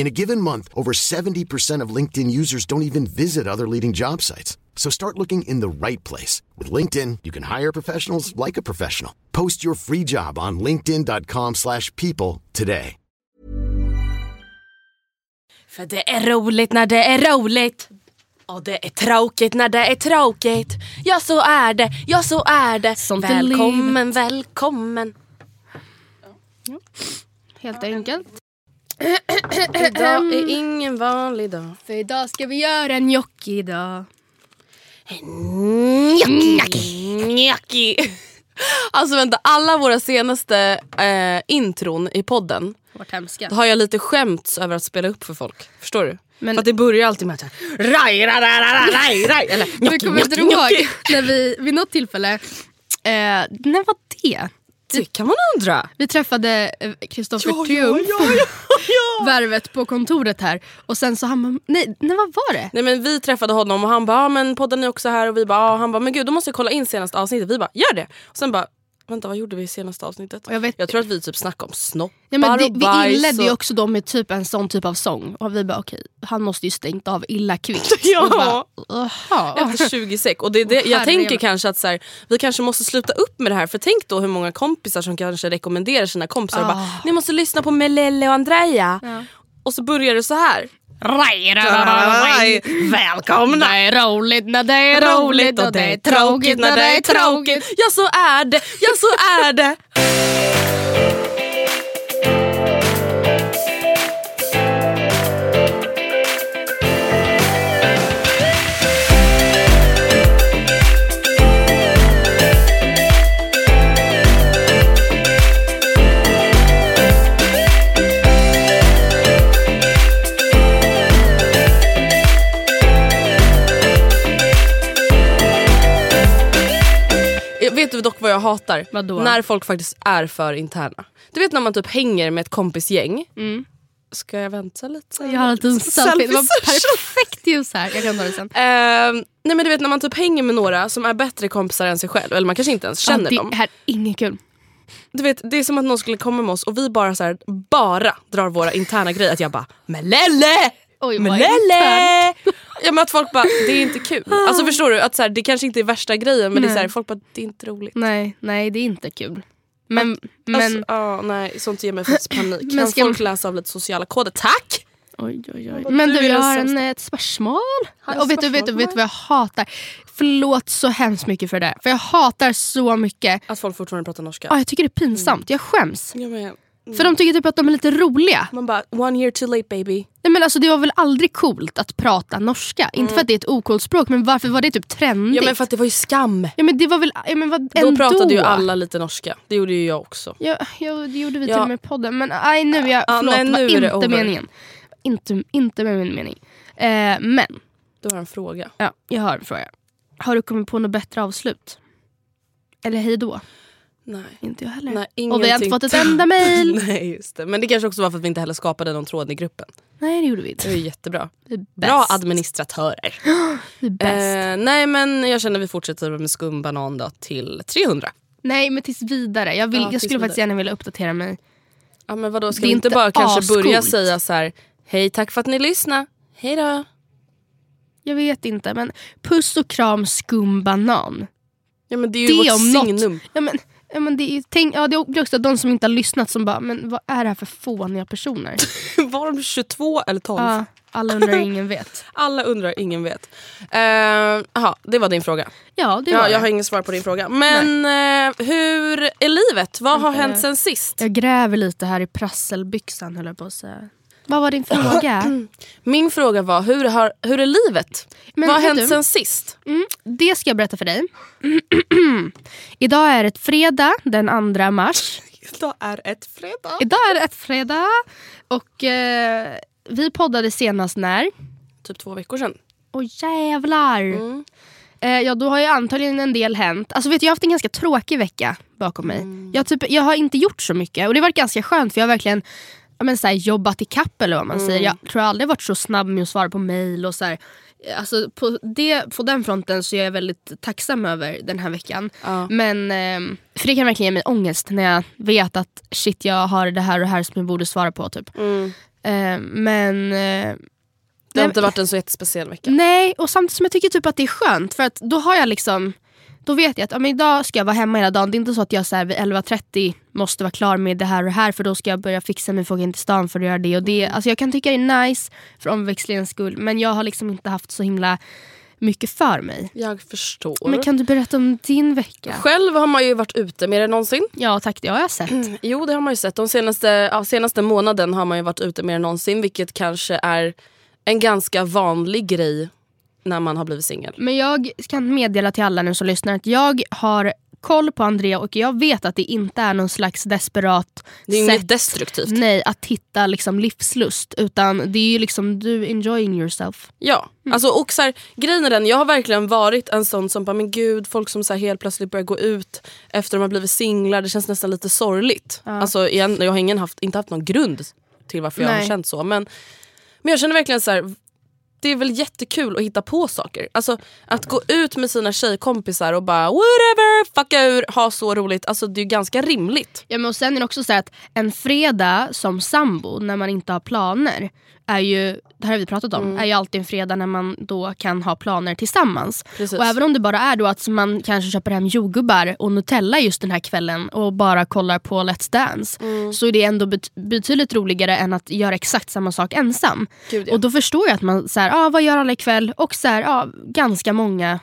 In a given month, over 70% of LinkedIn users don't even visit other leading job sites. So start looking in the right place. With LinkedIn, you can hire professionals like a professional. Post your free job on linkedin.com slash people today. För det är roligt när det är roligt. Och det är tråkigt när det är tråkigt. Ja så är det, ja så är det. Sånt är välkommen, välkommen. Helt enkelt. Idag är ingen vanlig dag. För idag ska vi göra en gnocchi idag. Gnocchi. Alltså vänta, alla våra senaste eh, intron i podden Vart hemska. har jag lite skämts över att spela upp för folk. Förstår du? Men- För att det börjar alltid med att här, raj, raj, raj, raj, raj, raj. Eller Men gnocchi, kommer inte du gnocchi, ihåg gnocchi. när vi vid något tillfälle, eh, när var det? Det kan man undra. Vi träffade eh, Kristoffer Ja, Triumf, ja, ja, ja. värvet på kontoret här. Och sen så han bara, nej, nej vad var det? Nej men vi träffade honom och han bara, ah, men podden är också här och vi bara, ah. han bara, men gud då måste jag kolla in senaste avsnittet. Vi bara, gör det! Och sen bara, vänta vad gjorde vi i senaste avsnittet? Jag vet- tror att vi typ snackade om snoppar Ja, men det, och vi bajs inledde ju och... också då med typ en sån typ av sång. Och vi bara okej, han måste ju stängt av illa kvickt. Ja. Bara. Efter 20 sek. Och det, det, jag tänker kanske att så här, vi kanske måste sluta upp med det här. För tänk då hur många kompisar som kanske rekommenderar sina kompisar och bara, ni måste lyssna på Melelle och Andrea. Och så börjar det så här. Välkomna! Det är roligt när det är roligt och det är tråkigt när det är tråkigt. Ja så är det, ja så är det. Vad jag hatar? Vadå? När folk faktiskt är för interna. Du vet när man typ hänger med ett kompisgäng. Ska jag vänta lite? Jag har en liten selfie. Det var perfekt ljus här. Jag kan ta det sen. Ehm, nej men du vet när man typ hänger med några som är bättre kompisar än sig själv. Eller man kanske inte ens känner ja, dem. det här är inget kul. Du vet, det är som att någon skulle komma med oss och vi bara så här, bara drar våra interna grejer. Att jag bara Melelle! Oj, vad Melelle! Ja, men att folk bara, det är inte kul. Alltså förstår du? Att så här, det kanske inte är värsta grejen men det är så här, Nej. folk bara, det är inte roligt. Nej, nej det är inte kul. Men, men Alltså, ja, nej, sånt ger mig faktiskt panik. Men Kan ska- folk läsa av lite sociala koder? Tack! oj, oj, oj. Men du jag har en, ett spörsmål. Har Och vet du, vet, du, vet du vad jag hatar? Förlåt så hemskt mycket för det. För jag hatar så mycket. Att folk fortfarande pratar norska. Ja, jag tycker det är pinsamt. Jag skäms. Jag med. För de tycker typ att de är lite roliga. Man bara, one year too late baby. Nej, men alltså, det var väl aldrig coolt att prata norska? Inte för att det är ett okult språk, men varför var det typ trendigt? Mm. Ja men för att det var ju skam. Ja, men det var väl ja, men vad, Då ändå. pratade ju alla lite norska. Det gjorde ju jag också. Ja, ja, det gjorde vi Ja. till och med i podden. Men aj, nu jag, Ja, förlåt, nej, var nu är det inte over. meningen. Inte, inte med min mening. Eh, men, Du har en fråga. ja, jag har en fråga. Har du kommit på något bättre avslut? Eller hej då? Nej. Inte jag heller. Nej, och vi har inte fått ett enda mail. Nej just det. Men det kanske också var för att vi inte heller skapade någon tråd i gruppen. Nej det gjorde vi Det inte. är ju jättebra. Det är Bra administratörer. Det är bäst. Eh, nej men jag känner att vi fortsätter med skumbanan då till 300. Nej men tills vidare. Jag, vill, Ja, jag skulle faktiskt vidare. gärna vilja uppdatera mig. Ja men vadå ska Det är vi inte bara kanske börja ascoolt. säga så här: hej tack för att ni lyssnade, hej då. Jag vet inte men puss och kram skumbanan. Ja men det är ju Det vårt om något. signum. Ja, men, ja, men det, är, tänk, ja, det är också de som inte har lyssnat som bara, men vad är det här för fåniga personer? Var de 22 eller 12? Ja, alla undrar ingen vet. Alla undrar, ingen vet. Jaha, det var din fråga. Ja, det var Ja, det. jag har inget svar på din fråga. Men eh, hur är livet? Vad har hänt sen sist? Jag gräver lite här i prasselbyxan höll jag på att säga. Vad var din fråga? Min fråga var, hur, har, hur är livet? Men Vad har hänt du- sen sist? Mm, det ska jag berätta för dig. Idag är det fredag den 2 mars. Idag är ett fredag. Idag är det ett fredag. Och eh, vi poddade senast när? Typ två veckor sedan. Åh jävlar! Mm. Eh, ja då har ju antagligen en del hänt. Alltså vet du, jag har haft en ganska tråkig vecka bakom mig. Mm. Jag, typ, jag har inte gjort så mycket och det har varit ganska skönt för jag har verkligen men, så här, jobbat i kapp eller vad man Mm. säger. Jag tror jag aldrig varit så snabb med att svara på mail och så här. Alltså, på, det, på den fronten så är jag väldigt tacksam över den här veckan. Ja. Men eh, för det kan verkligen ge mig ångest när jag vet att shit jag har det här och det här som jag borde svara på. Typ. Mm. Eh, men eh, Det har inte varit en så jättespeciell vecka. Nej, och samtidigt som jag tycker typ att det är skönt för att då har jag liksom då vet jag att ja, men idag ska jag vara hemma hela dagen. Det är inte så att jag så här, vid 11.30 måste vara klar med det här och det här för då ska jag börja fixa mig för att åka in till stan för att göra det och det. Alltså jag kan tycka det är nice för omväxlingens skull men jag har liksom inte haft så himla mycket för mig. Jag förstår. Men kan du berätta om din vecka? Själv har man ju varit ute mer än någonsin. Ja tack, det har jag sett. Jo det har man ju sett. De senaste, ja, senaste månaden har man ju varit ute mer än någonsin vilket kanske är en ganska vanlig grej när man har blivit singel. Men jag kan meddela till alla nu som lyssnar att jag har koll på Andrea och jag vet att det inte är någon slags desperat Det är sätt inget destruktivt. Nej, att hitta liksom livslust. Utan det är ju liksom du enjoying yourself. Ja, Mm. alltså, och så här, grejen är den, jag har verkligen varit en sån som bara, men gud, folk som så här helt plötsligt börjar gå ut efter de har blivit singlar, det känns nästan lite sorgligt. Alltså, igen, jag har ingen haft, inte haft någon grund till varför jag har Nej. känt så. Men, men jag känner verkligen så här. Det är väl jättekul att hitta på saker. Alltså Att gå ut med sina tjejkompisar och bara whatever, fucka ur, ha så roligt. Alltså Det är ju ganska rimligt. Ja, men och sen är det också så att en fredag som sambo när man inte har planer är ju, det här har vi pratat om, är ju alltid en fredag när man då kan ha planer tillsammans. Precis. Och även om det bara är då att man kanske köper hem jordgubbar och Nutella just den här kvällen och bara kollar på Let's Dance så är det ändå bet- betydligt roligare än att göra exakt samma sak ensam. Gud, ja. Och då förstår jag att man, så här, ah, vad gör alla ikväll? Och så här, ah, ganska många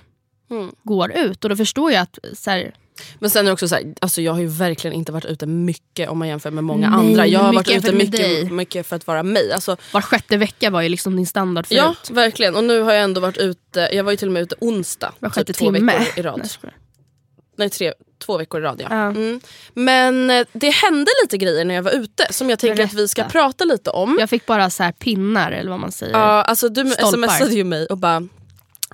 Mm. går ut. Och då förstår jag att så här, Men sen är det också så här, alltså jag har ju verkligen inte varit ute mycket om man jämför med många Nej, andra. Jag har varit ute mycket, mycket för att vara mig. Alltså, var sjätte vecka var ju liksom din standard Ja, förut. verkligen. Och nu har jag ändå varit ute, jag var ju till och med ute onsdag. Var sjätte typ två timme. veckor i rad. Nej, tre, två veckor i rad ja. Ja. Mm. Men eh, det hände lite grejer när jag var ute som jag tänker att vi ska prata lite om. Jag fick bara så här pinnar eller vad man säger. Ja, alltså du Stolpar. smsade ju mig och bara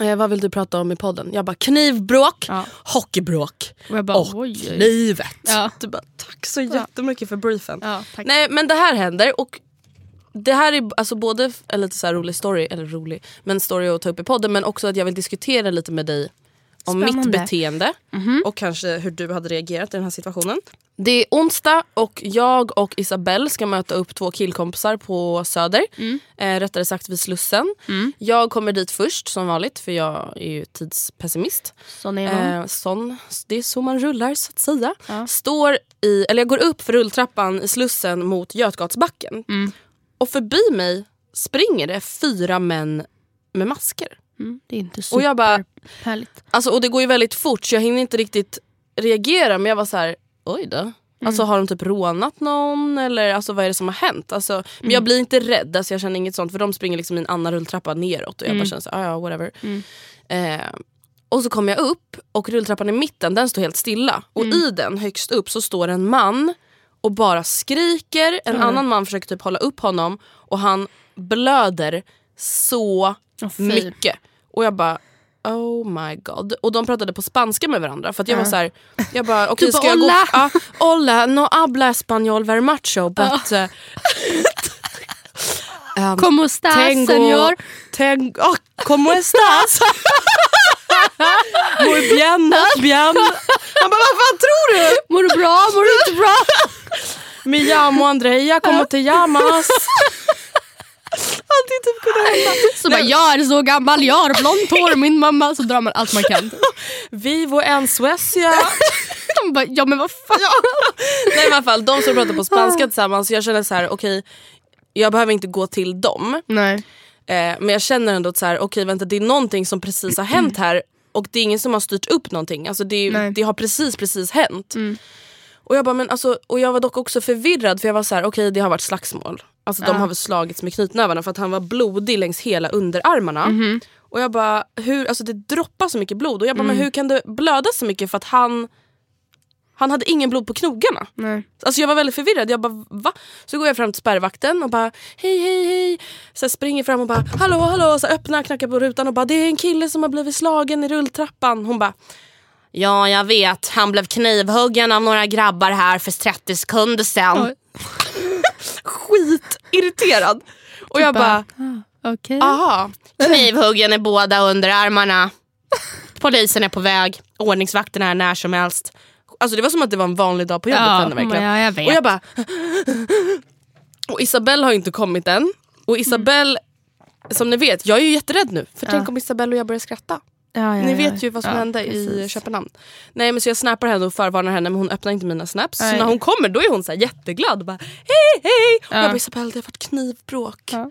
eh, vad vill du prata om i podden? Jag bara knivbråk, Ja. hockeybråk Och jag bara, och oj, oj. knivet. Ja. Du bara tack så jättemycket för briefen. Ja. Nej men det här händer och det här är alltså både en lite så rolig story, eller rolig, men story att ta upp i podden men också att jag vill diskutera lite med dig om mitt Spännande. Beteende och kanske hur du hade reagerat i den här situationen. Det är onsdag och jag och Isabelle ska möta upp två killkompisar på Söder. Mm. Eh, rättare sagt vid Slussen. Jag kommer dit först som vanligt för jag är ju tidspessimist. Sån är. Eh, sån, det är så man rullar så att säga. Ja. Står i, eller jag går upp för rulltrappan i Slussen mot Götgatsbacken. Mm. Och förbi mig springer det fyra män med masker. Mm, det är inte Och jag bara- superhärligt. Alltså, och det går ju väldigt fort så jag hinner inte riktigt reagera men jag var så här: oj då. Mm. Alltså har de typ rånat någon eller alltså, vad är det som har hänt? Alltså, Men Mm. jag blir inte rädd, alltså, jag känner inget sånt för de springer liksom i en annan rulltrappa neråt och jag Mm. bara känner så här, "Ah, ja whatever. Eh, och så kommer jag upp och rulltrappan i mitten den står helt stilla. Och Mm. i den högst upp så står en man och bara skriker. En annan man försöker typ hålla upp honom och han blöder så fy. mycket. Och jag bara, oh my god. Och de pratade på spanska med varandra. För att jag var så här, jag bara okej Du bara, ska jag gå... "Hola." Ja, hola, no habla español very mucho but... eh, um, Como estás tengo, senor? Tengo, oh, como estás? Muy bien, bien. Han bara, vad fan tror du? Mår du bra? Mår du inte bra? Me llamo Andrea, como te llamas? Alltid typ kunna hända. Så bara, jag är så gammal, jag har blont hår, min mamma. Så drar man allt man kan. Vivo en Suecia. De bara, ja men vad fan. Nej men i alla fall, de som pratar på spanska tillsammans, jag känner så här, okej, jag behöver inte gå till dem. Nej. Eh, men jag känner ändå att så här, okej vänta det är någonting som precis har hänt här och det är ingen som har styrt upp någonting. Alltså det, Nej. det har precis precis hänt. Och jag bara, men alltså, och jag var dock också förvirrad för jag var så här, okej det har varit slagsmål. Alltså de har väl slagits med knytnävarna för att han var blodig längs hela underarmarna. Och jag bara, hur, alltså det droppar så mycket blod och jag bara, men hur kan det blöda så mycket för att han han hade ingen blod på knogarna. Nej. Alltså jag var väldigt förvirrad. Jag bara va? Så går jag fram till spärrvakten och bara hej hej hej. Så jag springer fram och bara hallå hallå. Så öppnar knackar på rutan och bara det är en kille som har blivit slagen i rulltrappan. Hon bara ja jag vet han blev knivhuggen av några grabbar här för 30 sekunder. Oj. Skitirriterad. Och jag bara Okej. aha. Knivhuggen i båda underarmarna. Polisen är på väg. Ordningsvakten är när som helst. Alltså det var som att det var en vanlig dag på jobbet. Ja, henne, verkligen. ja, jag vet. Och jag bara... Och Isabelle har inte kommit än. Och Isabelle, som ni vet, jag är ju jätterädd nu. För tänk om Isabelle och jag börjar skratta. Ja, ja, Ni vet ju vad som hände i precis. Köpenhamn. Nej men så jag snappar henne och förvarnar henne men hon öppnar inte mina snaps. Nej. Så när hon kommer då är hon så jätteglad och bara hej hej. Och Ja. jag bara Isabelle det har varit knivbråk.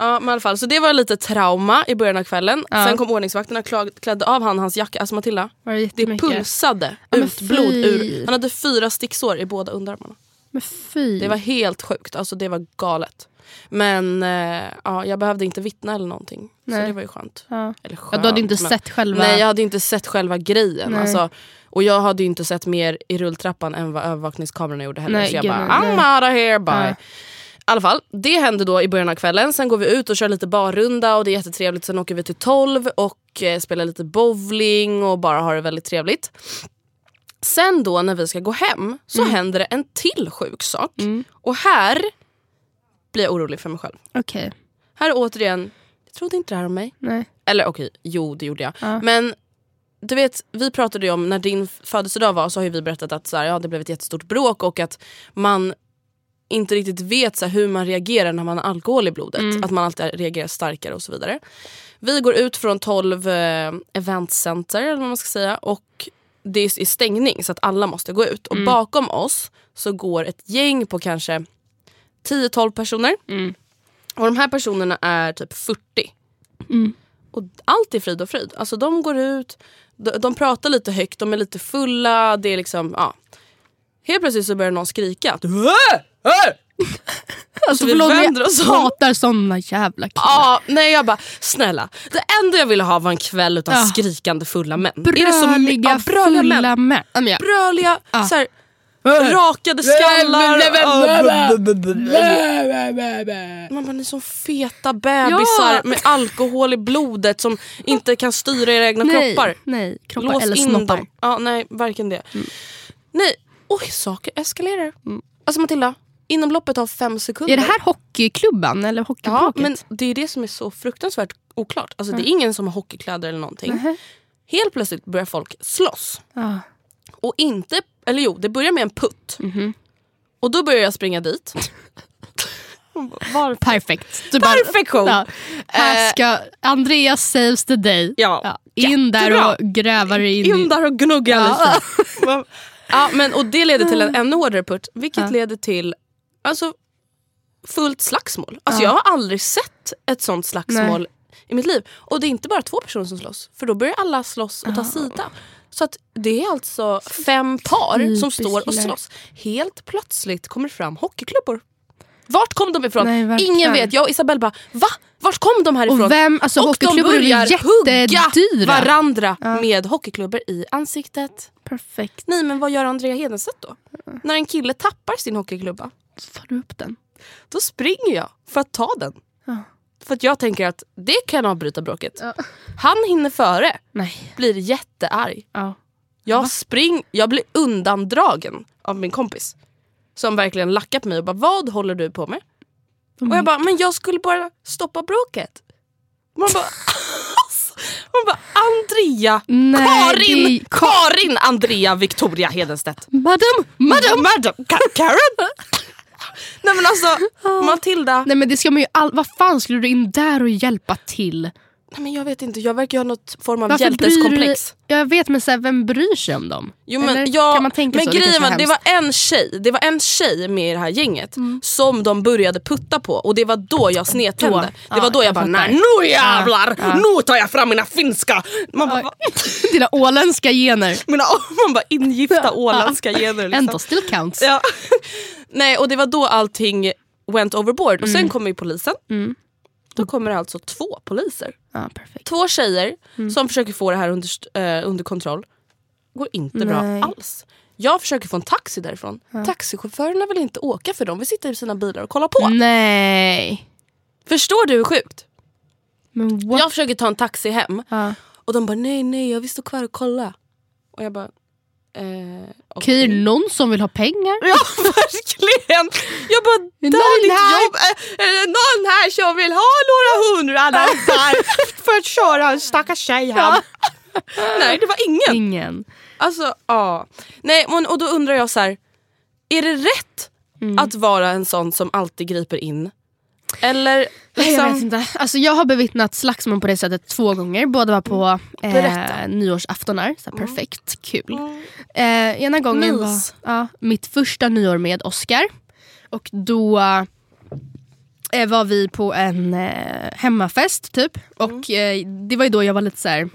Ja. Men i alla fall så det var lite trauma i början av kvällen. Ja. Sen kom ordningsvakterna och klädde av han hans jacka. Alltså Matilda, det det pulsade Ja, ut blod ur. Han hade fyra sticksår i båda underarmarna. Men fy. Det var helt sjukt, alltså det var galet. Men eh, ja, jag behövde inte vittna eller någonting. Så Nej. det var ju skönt. ja. Eller skönt ja, du hade inte men- sett själva... Nej jag hade inte sett själva grejen. Nej. Alltså, och jag hade ju inte sett mer i rulltrappan än vad övervakningskamerorna gjorde heller. Nej, så jag gud, bara nej. I'm out of here bye. Ja. I alla fall, det hände då i början av kvällen. Sen går vi ut och kör lite barrunda och det är jättetrevligt. Sen åker vi till 12 och eh, spelar lite bowling och bara har det väldigt trevligt. Sen då när vi ska gå hem så händer det en till sjuk sak. Och här blir jag orolig för mig själv. Okej. Här är återigen, jag trodde inte det här om mig. Nej. Eller okej, jo det gjorde jag. Ja. Men du vet, vi pratade ju om när din födelsedag var så har vi berättat att så här, ja, det blev ett jättestort bråk och att man inte riktigt vet så här, hur man reagerar när man har alkohol i blodet. Att man alltid reagerar starkare och så vidare. Vi går ut från 12 eh, eventcenter eller vad man ska säga och det är i stängning så att alla måste gå ut. Och bakom oss så går ett gäng på kanske 10-12 personer. Och de här personerna är typ 40. Och allt är frid och fröjd. Alltså de går ut, de, de pratar lite högt, de är lite fulla. Det är liksom, ja. Helt plötsligt så börjar någon skrika. att, "Äh! Äh!" Alltså vi förlåt men vänder jag oss om. hatar såna jävla killar. Ja, nej jag bara, snälla. Det enda jag ville ha var en kväll utan Ja. skrikande fulla män. Är det Bröliga, ja, bröliga fulla män. män. Jag- Bröliga, Ja. så här, rakade skallar. Man bara, ni är som feta bebisar Ja. med alkohol i blodet som inte kan styra era egna nej, kroppar. nej, kroppar Lås eller in snoppar. dem. Ja, nej, varken det. Nej, oj saker eskalerar. Mm. Alltså Matilda, inom loppet av fem sekunder. Är det här hockeyklubban eller Ja, hockeybråket? men det är det som är så fruktansvärt oklart. Alltså det är ingen som har hockeykläder eller någonting. Nähä. Helt plötsligt börjar folk slåss. Ja. Och inte, eller jo, det börjar med en putt. Mhm. Och då börjar jag springa dit. Varför? Perfekt. Du bara- Perfektion! Ja. Här Eh, ska Andreas saves the day. Ja, In där och gräva dig in, In i... där och gnugga Ja. lite. ja, men, och det leder till en ännu hårdare putt. Vilket Ja. leder till alltså, fullt slagsmål. Alltså, Jag har aldrig sett ett sånt slagsmål i mitt liv. Och det är inte bara två personer som slåss. För då börjar alla slåss och ta sida. Så att det är alltså fem par som Typiskt står och slåss. Helt plötsligt kommer fram hockeyklubbor. Vart kom de ifrån? Nej. Ingen vet. Jag och Isabelle bara, va? Vart kom de härifrån? Och vem, alltså och de börjar hugga varandra med hockeyklubbor i ansiktet. Perfekt. Nej men vad gör Andrea Hedenstedt då? När en kille tappar sin hockeyklubba, Tar du upp den? då springer jag för att ta den. Ja. För att jag tänker att det kan avbryta bråket. Ja. Han hinner före, Nej. blir jättearg. Ja. Jag, spring, jag blir undandragen av min kompis. Som verkligen lackar på mig och bara vad håller du på med? Och jag bara men jag skulle bara stoppa bråket. Man bara man bara Andrea, Nej, Karin, det- Karin Andrea Victoria Hedenstedt. Madam, madam. Madam, Ka- Karen. Nej men alltså Matilda. Nej men det ska man ju all... Vad fan skulle du in där och hjälpa till? Nej, men jag vet inte, jag verkar ju ha något form av Varför bryr du dig? hjälteskomplex. Jag vet men så här, vem bryr sig om dem? Jo, men Eller jag, kan man tänka men så? grejen är var, det var en tjej Det var en tjej med i det här gänget Mm. som de började putta på och det var då jag snedtände. Då. Det Ja, var då jag, jag bara fattar. nej nu jävlar, Ja, ja. nu tar jag fram mina finska. Man bara, va? Dina åländska gener. mina, man bara ingifta åländska gener. Ändå Liksom. still counts. Ja. Nej och det var då allting went overboard och Mm. sen kommer ju polisen. Då kommer det alltså två poliser. Ja, perfekt. Två tjejer Mm. som försöker få det här under, eh, under kontroll. Går inte Nej. bra alls. Jag försöker få en taxi därifrån. Taxichaufförerna vill inte åka för de vill sitta i sina bilar och kolla på. Mm. Nej. Förstår du hur sjukt? Jag försöker ta en taxi hem Ja. och de bara nej nej jag vill stå kvar och kolla. Och jag bara eh, Okej, någon som vill ha pengar? Ja verkligen! Jag bara Är där ditt här? jobb. Är, är det någon här som vill ha några hundralappar för att köra en stackars tjej hem? Nej det var ingen. Ingen. Alltså ja. Nej men, och då undrar jag så här. Är det rätt Mm. att vara en sån som alltid griper in? Eller Nej, Jag vet liksom, inte. Alltså, jag har bevittnat slagsmål på det sättet två gånger. Båda var på eh, Berätta. nyårsaftonar. Så här, perfekt, kul. Eh, ena gången Mys. var ja, mitt första nyår med Oscar. Och då eh, var vi på en eh, hemmafest typ. Och eh, det var ju då jag var lite så här.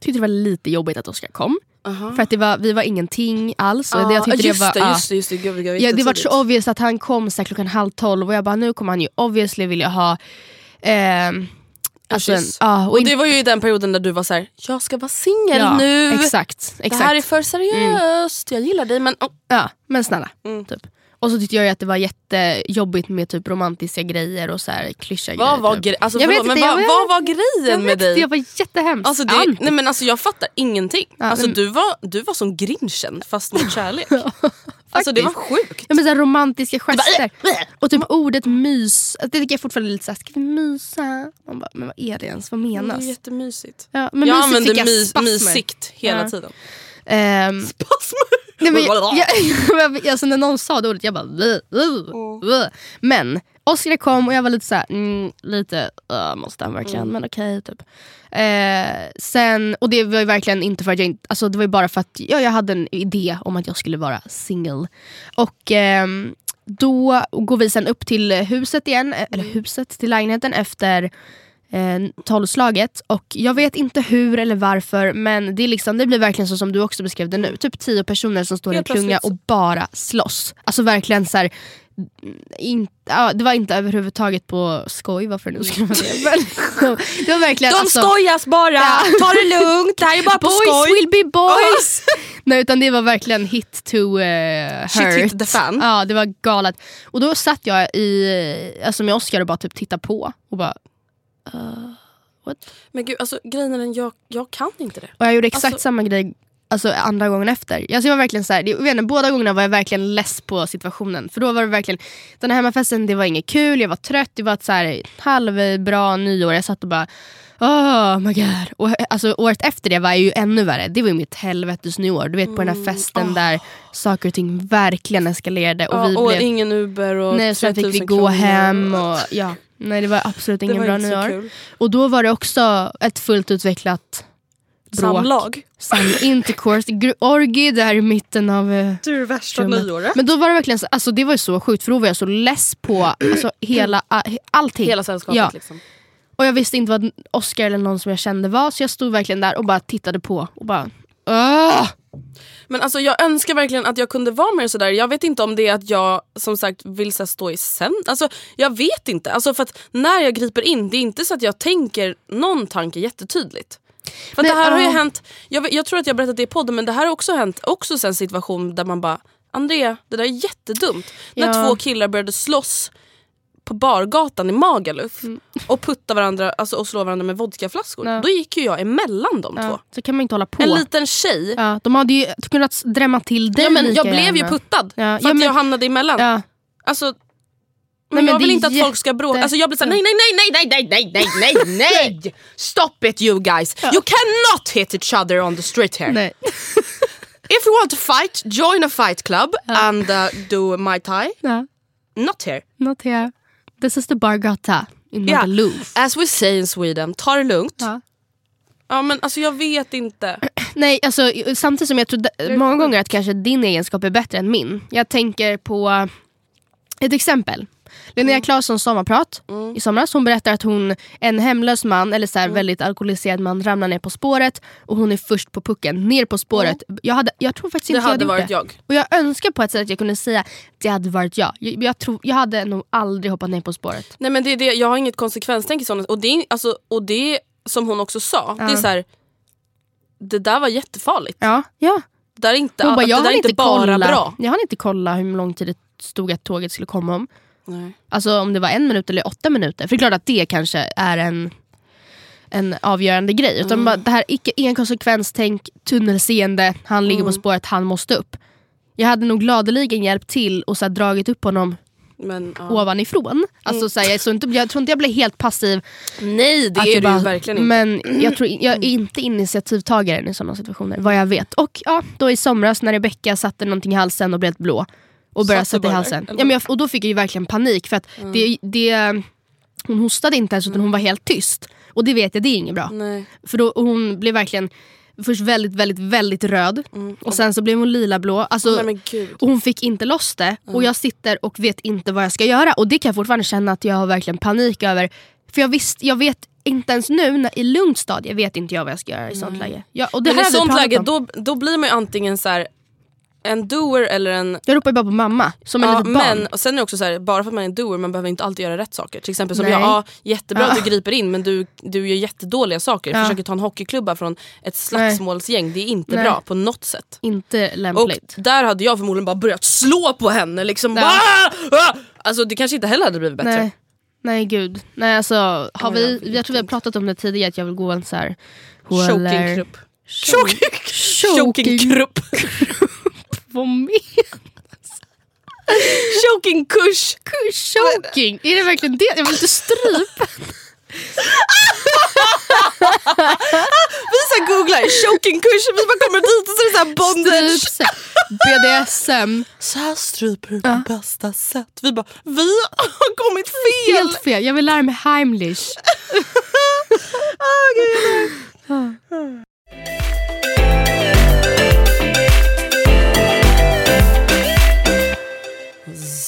tyckte det var lite jobbigt att Oscar kom. För att det var, vi var ingenting alls. Det, jag Ja, tyckte just det, var, det, just det, just det. Gud, det var Ja, det var så obvious att han kom så här klockan halv tolv och jag bara nu kommer han ju obviously vilja ha ehm, alltså, ja, och Och det var ju i den perioden där du var så här: jag ska vara singel ja, nu. Exakt. Det exakt. här är för seriöst, jag gillar dig men oh. ja, men snälla. Mm. Typ. Och så tyckte jag att det var jättejobbigt med typ romantiska grejer och så här klyschiga vad grejer. var, typ. gre- alltså, Jag vet förlåt, men inte, vad, jag- vad var grejen vet med dig? Jag var jättehemskt. Alltså, det, nej, men alltså, jag fattar ingenting. Ja, alltså, men- du, var, du var som grinchen fast med kärlek. alltså, det var sjukt. Ja, men så romantiska gester. bara, Och typ ordet mys, det tycker jag fortfarande är lite såhär, ska vi mysa? Man bara, men vad är det ens? Vad Det menas? är jättemysigt. Ja, men jag använder my, mysigt hela Ja. tiden. Ehm, Spasmer! Nej, men jag, jag, alltså när någon sa det ordet, jag bara... "Ugh, ugh, ugh." Men Oscar kom och jag var lite såhär, mm, lite, uh, måste han verkligen? Men okej typ. Eh, sen, och det var ju verkligen inte för att jag inte, alltså det var ju bara för att ja, jag hade en idé om att jag skulle vara single. Och ehm, då går vi sen upp till huset igen, eh, eller huset, till lägenheten efter eh, tolvslaget. Och jag vet inte hur eller varför men det, är liksom, det blir verkligen så som du också beskrev det nu. Typ tio personer som står i en klunga och bara slåss. Alltså verkligen så här, in, ja, det var inte överhuvudtaget på skoj, varför nu skulle vara det. Men, det var verkligen De alltså, skojas bara! Ja. Ta det lugnt, det här är bara på Boys skoj. will be boys! Nej utan det var verkligen hit to uh, Shit hurt. hit the fan. Ja det var galet. Och då satt jag i, alltså med Oscar och bara typ tittade på. Och bara, Men gud, alltså, grejen är den, jag, jag kan inte det. Och jag gjorde exakt Alltså- samma grej alltså, andra gången efter. Alltså, jag var verkligen så här, jag vet inte, båda gångerna var jag verkligen less på situationen. För då var det verkligen, den här hemmafesten det var inget kul, jag var trött, det var ett så här, halvbra nyår. Jag satt och bara Oh my god. Och, alltså, året efter det var ju ännu värre. Det var ju mitt helvetes nyår. Du vet på den här festen där saker och ting verkligen eskalerade. Och Ja, vi och blev, ingen Uber och nej, sen fick 3000 vi gå kronor. hem. Och, ja, nej, det var absolut ingen var bra nyår. Och då var det också ett fullt utvecklat bråk. Samlag. Sam intercourse, orgi där i mitten av eh, Du är värsta rummet. nyåret. Men då var det verkligen så, alltså det var ju så sjukt för då var jag så less på alltså, hela, a- allting. Hela sällskapet Ja. liksom. Och jag visste inte vad Oscar eller någon som jag kände var så jag stod verkligen där och bara tittade på och bara Åh! Men alltså jag önskar verkligen att jag kunde vara mer sådär. Jag vet inte om det är att jag som sagt vill så stå i sen. Alltså, jag vet inte. Alltså, för när jag griper in, det är inte så att jag tänker någon tanke jättetydligt. För Nej, det här har ju hänt, jag, jag tror att jag berättat det i podden men det här har också hänt också en situation där man bara Andrea, det där är jättedumt. När Ja. två killar började slåss på bargatan i Magaluf och putta varandra alltså, och slå varandra med vodkaflaskor. Ja. Då gick ju jag emellan de två. Ja, så kan man inte hålla på. En liten tjej. ja, de hade ju kunnat drämma till dig Ja, men jag blev ju puttad Ja, för ja, att men- jag hamnade emellan. Ja. Alltså, men men jag vill inte att folk ska bråka. Alltså, jag blir såhär, nej, nej, nej, nej, nej, nej, nej, nej, nej! Stop it you guys! You cannot hit each other on the street here. Nej. If you want to fight, join a fight club and uh, do Muay Thai. Ja, Not here. not here. This is the Bargata in Ja. Magaluf. As we say in Sweden, ta det lugnt. Ja. Ja men alltså jag vet inte. Nej, alltså, samtidigt som jag tror många gånger att kanske din egenskap är bättre än min. Jag tänker på ett exempel. Linnea Mm. Claessons sommarprat i somras. Hon berättar att hon, en hemlös man, eller så Mm. här, väldigt alkoholiserad man, ramlar ner på spåret och hon är först på pucken, ner på spåret. Jag, hade, jag tror faktiskt Mm. Det inte jag hade varit jag. Och jag önskar på ett sätt att jag kunde säga det hade varit jag. Jag, jag, tror, jag hade nog aldrig hoppat ner på spåret. Nej men det är det, jag har inget konsekvenstänk i sådana och det, alltså, och det som hon också sa, det är så här. Det där var jättefarligt. Ja, ja. Det där är inte, bara, det där är inte inte bara kolla, bra. Jag hann inte kolla hur lång tid det stod att tåget skulle komma om. Nej. Alltså om det var en minut eller åtta minuter. För det är klart att det kanske är en, en avgörande grej. Mm. Utan bara det här icke inkonsekvenstänk, tunnelseende, han ligger Mm. på spåret, han måste upp. Jag hade nog gladeligen hjälpt till och så här, dragit upp honom Men, ja. ovanifrån. Alltså, så här, jag, så inte, jag tror inte jag blev helt passiv. Nej det är du bara- ju verkligen inte. Men jag, tror, jag är inte initiativtagaren i sådana situationer, vad jag vet. Och ja, då i somras när Rebecca satte någonting i halsen och blev blå. Och började sätta i halsen. Ja, men jag, och då fick jag ju verkligen panik för att det, det, hon hostade inte ens utan hon var helt tyst. Och det vet jag, det är inget bra. Nej. För då, hon blev verkligen först väldigt, väldigt, väldigt röd. Och sen så blev hon lilablå. Alltså, Mm. Nej, och hon fick inte loss det. Och jag sitter och vet inte vad jag ska göra. Och det kan jag fortfarande känna att jag har verkligen panik över. För jag, visst, jag vet inte ens nu när, i lugnt stadie vet inte jag vad jag ska göra i sånt läge. Ja, och det Men här i sånt läge om. då, då blir man ju antingen så här en doer eller en Jag ropar ju bara på mamma som en Ja, litet barn. men och sen är det också så här, bara för att man är en doer man behöver inte alltid göra rätt saker. Till exempel som Nej. jag, ja, jättebra att Ja. du griper in men du, du gör jättedåliga saker. Ja. Försöker ta en hockeyklubba från ett slagsmålsgäng, det är inte Nej. bra på något sätt. Inte Och lämpligt. där hade jag förmodligen bara börjat slå på henne. Liksom, bara, ah! Alltså det kanske inte heller hade blivit bättre. Nej. Nej gud. Nej, alltså, har vi, jag tror vi har pratat om det tidigare att jag vill gå en så här Chokingkrupp. Choking. Chokingkrupp. Vad menar Chokingkurs. Choking? Är det verkligen det? Jag vill inte strypa. Vi så googlar chokingkurs, vi bara kommer dit och så är det så här bondage. Stryp. BDSM. Så här stryper du på bästa sätt. Vi bara, vi har kommit fel. Helt fel. Jag vill lära mig Heimlich.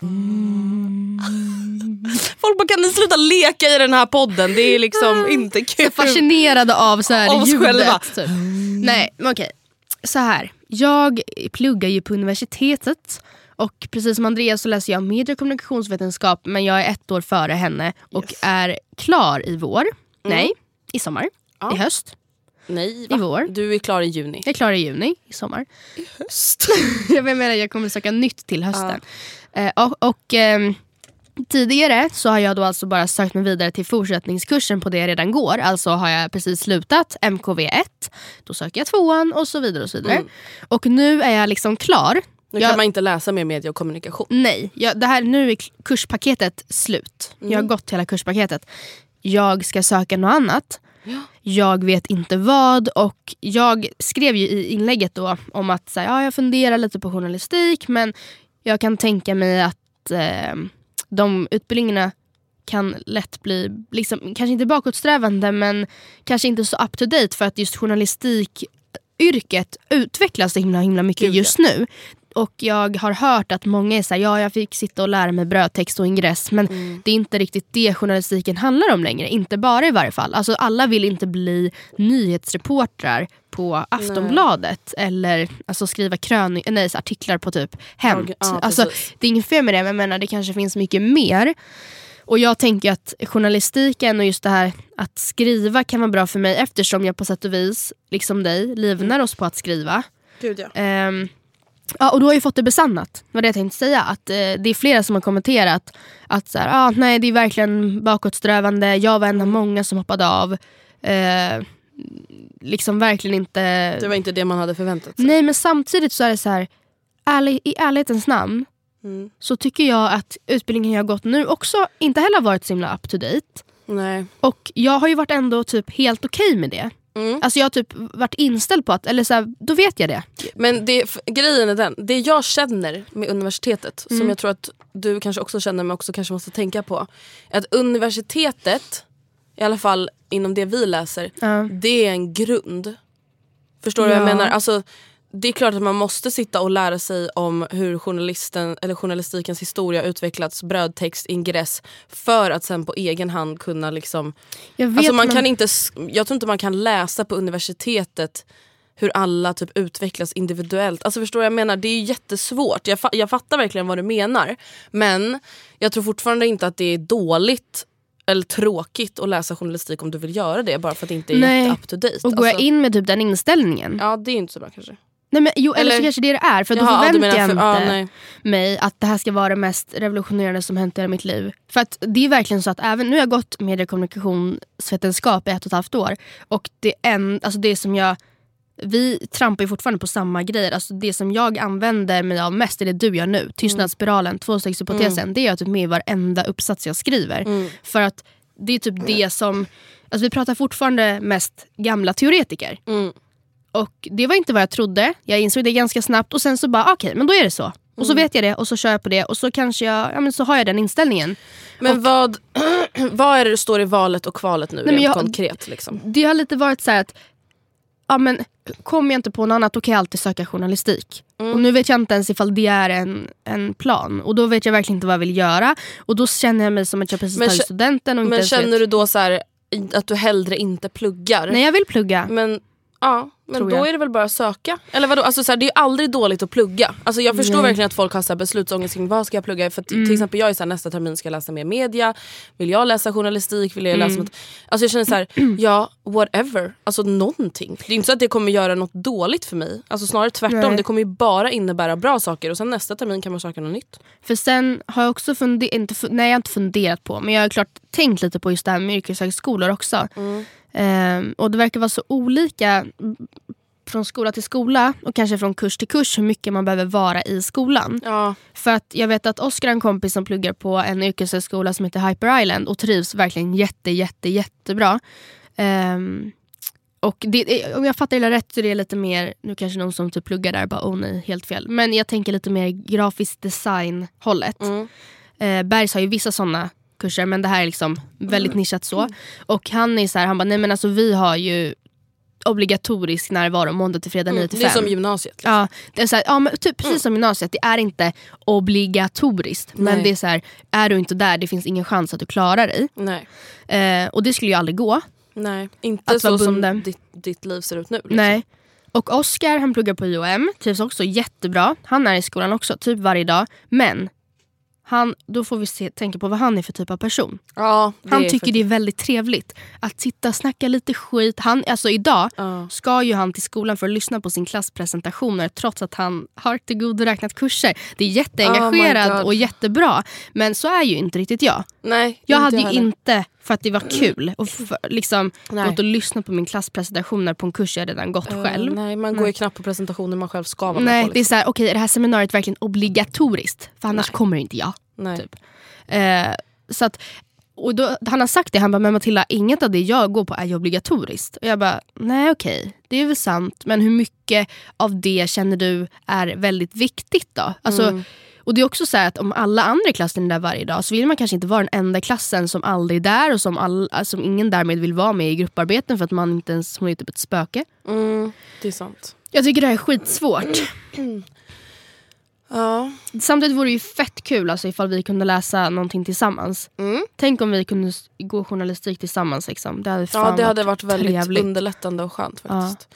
Folk bara, kan ni sluta leka i den här podden? Det är liksom inte kul. Fascinerade av så här Av oss ljudet. själva. Typ. Nej, men okej. Så här. Jag pluggar ju på universitetet. Och precis som Andreas så läser jag medie och kommunikationsvetenskap men jag är ett år före henne och är klar i vår. Nej, i sommar. Mm. Ja. I höst. Nej, I va? vår. Du är klar i juni. Jag är klar i juni, i sommar. Höst. jag menar jag kommer söka nytt till hösten. Eh, och och ehm, tidigare så har jag då alltså bara sökt mig vidare till fortsättningskursen på det jag redan går. Alltså har jag precis slutat MKV1, då söker jag tvåan och så vidare. Och så vidare. Och nu är jag liksom klar. Nu Jag- kan man inte läsa mer media och kommunikation. Nej, jag, det här, nu är kurspaketet slut. Jag har gått hela kurspaketet. Jag ska söka något annat. Jag vet inte vad och jag skrev ju i inlägget då om att så här, ja, jag funderar lite på journalistik men jag kan tänka mig att eh, de utbildningarna kan lätt bli, liksom, kanske inte bakåtsträvande men kanske inte så up to date för att just journalistikyrket utvecklas så himla, himla mycket Gud, just nu. Och jag har hört att många är såhär, ja jag fick sitta och lära mig brödtext och ingress men Mm. det är inte riktigt det journalistiken handlar om längre. Inte bara i varje fall. Alltså alla vill inte bli nyhetsreportrar på Aftonbladet eller alltså, skriva kröni- nej, så artiklar på typ Hämt. Ja, alltså, precis. det är inget fel med det men jag menar, det kanske finns mycket mer. Och jag tänker att journalistiken och just det här att skriva kan vara bra för mig eftersom jag på sätt och vis, liksom dig, livnar oss på att skriva. Gud ja. Ehm, ja, och då har jag fått det besannat. vad det jag tänkte säga. Att, eh, det är flera som har kommenterat att så här, ah, nej, det är verkligen bakåtsträvande. Jag var en av många som hoppade av. Eh, liksom verkligen inte... Det var inte det man hade förväntat sig. Nej men samtidigt så är det så här, ärlig, i ärlighetens namn Mm. så tycker jag att utbildningen jag har gått nu också inte heller har varit så himla up to date. Nej. Och jag har ju varit ändå typ helt okej med det. Mm. Alltså jag har typ varit inställd på att, eller så här, då vet jag det. Men det, grejen är den, det jag känner med universitetet Mm. som jag tror att du kanske också känner men också kanske måste tänka på. Är att universitetet, i alla fall inom det vi läser, Ja. det är en grund. Förstår du vad jag Ja. menar? Alltså, det är klart att man måste sitta och lära sig om hur journalisten, eller journalistikens historia utvecklats, brödtext, ingress för att sen på egen hand kunna liksom Jag vet, Alltså man men- kan inte, jag tror inte man kan läsa på universitetet hur alla typ utvecklas individuellt. Alltså förstår jag menar? Det är jättesvårt. Jag, fa- jag fattar verkligen vad du menar. Men jag tror fortfarande inte att det är dåligt eller tråkigt att läsa journalistik om du vill göra det bara för att det inte är Nej. jätte up to date. Och går jag Alltså, in med typ den inställningen. Ja det är inte så bra kanske. Nej, men, jo, eller, Eller- så kanske det det är. För då Jaha, ja, du förväntar jag inte för- nej. mig att det här ska vara det mest revolutionerande som hänt i hela mitt liv. För att det är verkligen så att även nu har jag gått medie och kommunikationsvetenskap i ett och ett halvt år. Och det, en, alltså det som jag vi trampar ju fortfarande på samma grejer. Alltså det som jag använder mig av mest det du gör nu. Tystnadsspiralen, tvåstegshypotesen. Det är jag typ med i varenda uppsats jag skriver. För att det är typ det som... Alltså vi pratar fortfarande mest gamla teoretiker. Mm. Och det var inte vad jag trodde. Jag insåg det ganska snabbt och sen så bara okej, men då är det så. Och så Mm. vet jag det och så kör jag på det och så kanske jag, ja men så har jag den inställningen. Men vad, vad är det det står i valet och kvalet nu men rent jag- konkret? Liksom? Det har lite varit så här att, ja men kommer jag inte på något annat då kan jag alltid söka journalistik. Mm. Och nu vet jag inte ens ifall det är en, en plan. Och då vet jag verkligen inte vad jag vill göra. Och då känner jag mig som att jag precis Men tagit studenten och inte Men känner vet. du då så här, att du hellre inte pluggar? Nej jag vill plugga. Men, ja, men då jag. är det väl bara att söka? Eller vadå? Alltså, så här, det är ju aldrig dåligt att plugga. Alltså, jag förstår Nej. verkligen att folk har så här, beslutsångest kring vad ska jag plugga. För Mm. Till exempel jag är så här, nästa termin ska jag läsa mer media. Vill jag läsa journalistik? Vill jag Mm. läsa något? Alltså, jag känner så här, ja whatever. Alltså någonting. Det är inte så att det kommer göra något dåligt för mig. Alltså, snarare tvärtom. Nej. Det kommer ju bara innebära bra saker. Och sen nästa termin kan man söka något nytt. För sen har jag också funderat, inte, nej jag har inte funderat på men jag har klart tänkt lite på just det här med yrkeshögskolor också. Ehm, och det verkar vara så olika från skola till skola och kanske från kurs till kurs hur mycket man behöver vara i skolan. Ja. För att jag vet att Oskar har en kompis som pluggar på en yrkeshögskola som heter Hyper Island och trivs verkligen jätte jätte jättebra. Ehm, och det, om jag fattar det rätt så är det lite mer, nu kanske någon som typ pluggar där bara oh nej helt fel. Men jag tänker lite mer grafisk design hållet. Mm. Eh, Bergs har ju vissa sådana kurser men det här är liksom väldigt nischat så. Och han är så här, han bara nej men alltså vi har ju obligatorisk närvaro måndag till fredag 9 till Mm, Det 5. är som gymnasiet. liksom. Ja, det är så här, ja men typ precis som gymnasiet, det är inte obligatoriskt. Men Nej. det är så här, är du inte där, det finns ingen chans att du klarar dig. Nej. Eh, och det skulle ju aldrig gå. Nej, inte Att så som ditt, ditt liv ser ut nu. Liksom. Nej. Och Oscar han pluggar på IOM, trivs också jättebra. Han är i skolan också, typ varje dag. Men han, då får vi se, tänka på vad han är för typ av person. Ja, Han tycker det är väldigt trevligt att sitta och snacka lite skit. Han, alltså idag Ja. ska ju han till skolan för att lyssna på sin klasspresentationer trots att han har tillgodoräknat kurser. Det är Oh jätteengagerad God. och jättebra. Men så är ju inte riktigt jag. Nej, Jag hade ju heller. inte, för att det var kul, och för, liksom, Nej. gått och lyssna på min klasspresentationer på en kurs jag redan gått Eh, själv. Nej, man går ju knappt på presentationer man själv ska vara Nej, på. det är Liksom. så här, okej är det här seminariet verkligen obligatoriskt? För annars Nej. kommer inte jag. Nej. typ. Eh, så att, och då, han har sagt det, han bara men Matilda inget av det jag går på är ju obligatoriskt. Och jag bara nej okej, det är väl sant men hur mycket av det känner du är väldigt viktigt då? Alltså, Mm. Och det är också så här att om alla andra i klassen är där varje dag så vill man kanske inte vara den enda klassen som aldrig är där och som, all, som ingen därmed vill vara med i grupparbeten för att man inte ens, hon är typ ett spöke. Mm, det är sant. Jag tycker det här är skitsvårt. Ja. Samtidigt vore det ju fett kul alltså, ifall vi kunde läsa någonting tillsammans. Mm. Tänk om vi kunde gå journalistik tillsammans. Liksom. Det hade, ja, det hade varit väldigt trevligt. underlättande och skönt faktiskt.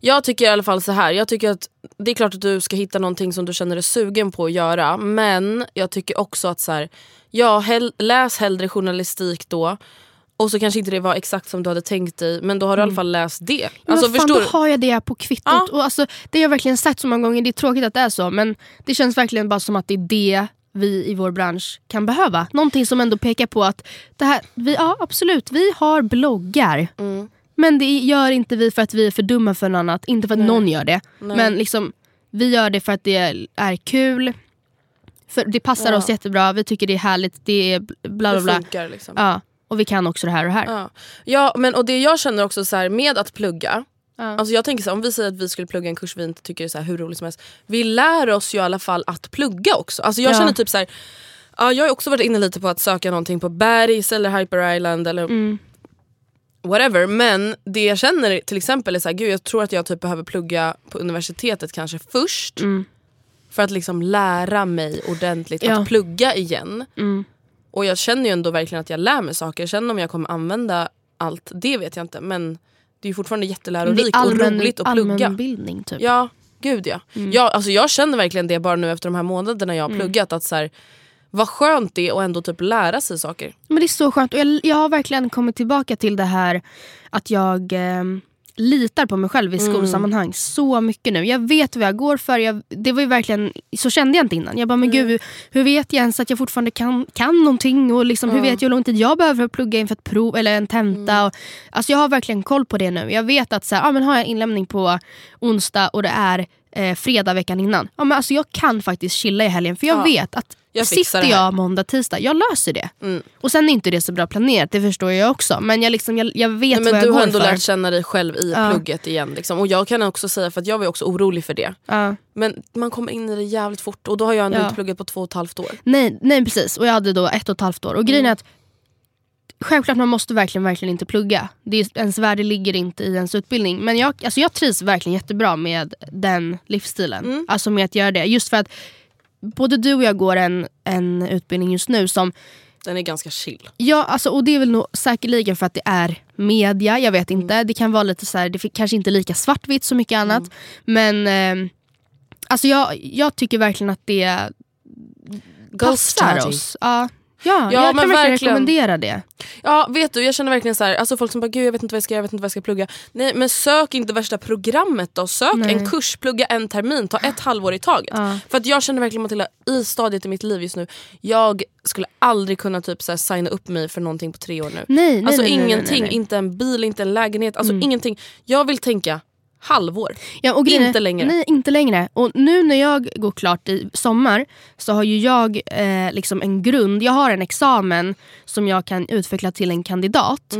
Jag tycker i alla fall så här. Jag tycker att det är klart att du ska hitta någonting som du känner dig sugen på att göra. Men jag tycker också att så här, ja, hell, läs hellre journalistik då. Och så kanske inte det var exakt som du hade tänkt dig men då har du i alla fall läst det. Mm. Men Alltså, vad fan, då du? har jag det på kvittot. Ja. Och alltså, det har jag verkligen sagt så många gånger. Det är tråkigt att det är så men det känns verkligen bara som att det är det vi i vår bransch kan behöva. Någonting som ändå pekar på att det här, vi, ja absolut, vi har bloggar. Mm. Men det gör inte vi för att vi är för dumma för något annat. Inte för att någon gör det. Nej. Men liksom, vi gör det för att det är kul. För det passar Ja. oss jättebra, vi tycker det är härligt, det är bla bla Det bla. funkar liksom. Ja, och vi kan också det här och det här. Ja. ja men och det jag känner också så här, med att plugga. Ja. Alltså jag tänker så här, om vi säger att vi skulle plugga en kurs vi inte tycker är så här hur roligt som helst. Vi lär oss ju i alla fall att plugga också. Alltså jag Ja. känner typ så här, ja, jag har också varit inne lite på att söka någonting på Bergs eller Hyper Island eller Mm. Whatever. Men det jag känner till exempel är så här, gud jag tror att jag typ behöver plugga på universitetet kanske först. Mm. För att liksom lära mig ordentligt Ja. att plugga igen. Mm. Och jag känner ju ändå verkligen att jag lär mig saker. Jag känner om jag kommer använda allt, det vet jag inte. Men det är ju fortfarande jättelärorikt är och roligt att plugga. allmänbildning typ. Ja, gud ja. ja alltså jag känner verkligen det bara nu efter de här månaderna jag har Mm. pluggat. Att så här, vad skönt det är att ändå typ lära sig saker. Men det är så skönt och jag, jag har verkligen kommit tillbaka till det här att jag eh, litar på mig själv i skolsammanhang så mycket nu. Jag vet vad jag går för. Jag, det var ju verkligen, så kände jag inte innan. Jag bara, men gud, hur vet jag ens att jag fortfarande kan, kan någonting? Och liksom, Hur vet jag hur lång tid jag behöver för att plugga inför ett prov eller en tenta? Och, alltså, jag har verkligen koll på det nu. Jag vet att så här, ja, men har jag inlämning på onsdag och det är eh, fredag veckan innan. Ja, men alltså, jag kan faktiskt chilla i helgen för jag Ja. vet att Jag sitter jag måndag, tisdag, jag löser det. Mm. Och sen är inte det så bra planerat, det förstår jag också. Men jag, liksom, jag, jag vet Nej, vad men jag du har ändå för. lärt känna dig själv i Ja. plugget igen. Liksom. Och jag kan också säga, för att jag var också orolig för det. Ja. Men man kommer in i det jävligt fort och då har jag ändå Ja. inte pluggat på två och ett halvt år. Nej, nej precis, och jag hade då ett och ett halvt år. Och Mm. grejen är att Självklart man måste verkligen, verkligen inte plugga. Det är, ens värde ligger inte i ens utbildning. Men jag, alltså jag trivs verkligen jättebra med den livsstilen. Mm. Alltså med att göra det. Just för att både du och jag går en, en utbildning just nu som Den är ganska chill. Ja, alltså, och det är väl nog säkerligen för att det är media. Jag vet inte. Det kan vara lite så här, det är kanske inte lika svartvitt som mycket annat. Men eh, alltså jag, jag tycker verkligen att det passar study. oss. Ja, ja, Ja, jag kan verkligen, rekommendera det. Ja vet du, jag känner verkligen så här, alltså folk som bara gud jag vet inte vad jag ska göra, jag vet inte vad jag ska plugga. Nej men sök inte värsta programmet då, sök Nej. en kurs, plugga en termin, ta ett halvår i taget. Ja. För att jag känner verkligen Matilda, i stadiet i mitt liv just nu, jag skulle aldrig kunna typ så här, signa upp mig för någonting på tre år nu. Nej, nej, alltså nej, nej, nej, ingenting, nej. inte en bil, inte en lägenhet, alltså ingenting. Jag vill tänka halvår. Ja, och grejen Inte längre. Nej, inte längre. Och nu när jag går klart i sommar så har ju jag eh, liksom en grund. Jag har en examen som jag kan utveckla till en kandidat.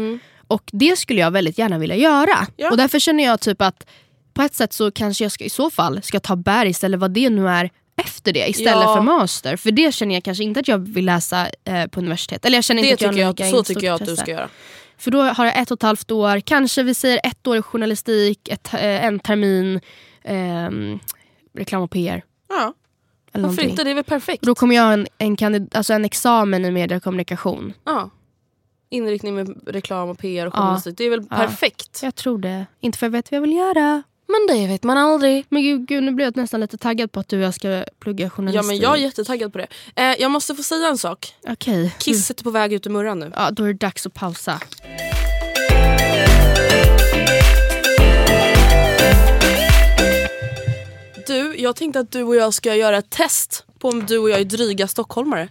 Och det skulle jag väldigt gärna vilja göra. Mm. Ja. Och därför känner jag typ att på ett sätt så kanske jag ska, i så fall ska ta Bergs eller vad det nu är efter det istället Ja. för master. För det känner jag kanske inte att jag vill läsa eh, på universitet. Eller jag känner Det inte att jag jag, så tycker jag att du ska göra. För då har jag ett och ett halvt år, kanske vi säger ett år i journalistik, ett, eh, en termin ehm, reklam och PR. Ja, Eller varför inte? Det är väl perfekt? Då kommer jag ha en, en, kandid- alltså en examen i media och kommunikation. Ja. Inriktning med reklam och PR och Ja. journalistik. Det är väl Ja. perfekt? Jag tror det. Inte för jag vet vad jag vill göra. Men det vet man aldrig. Men gud, gud nu blir jag nästan lite taggad på att du och jag ska plugga journalistik. Ja, men jag är jättetaggad på det. Eh, jag måste få säga en sak. Okej. Kisset är på väg ut ur murran nu. Ja, då är det dags att pausa. Du, jag tänkte att du och jag ska göra ett test på om du och jag är dryga stockholmare.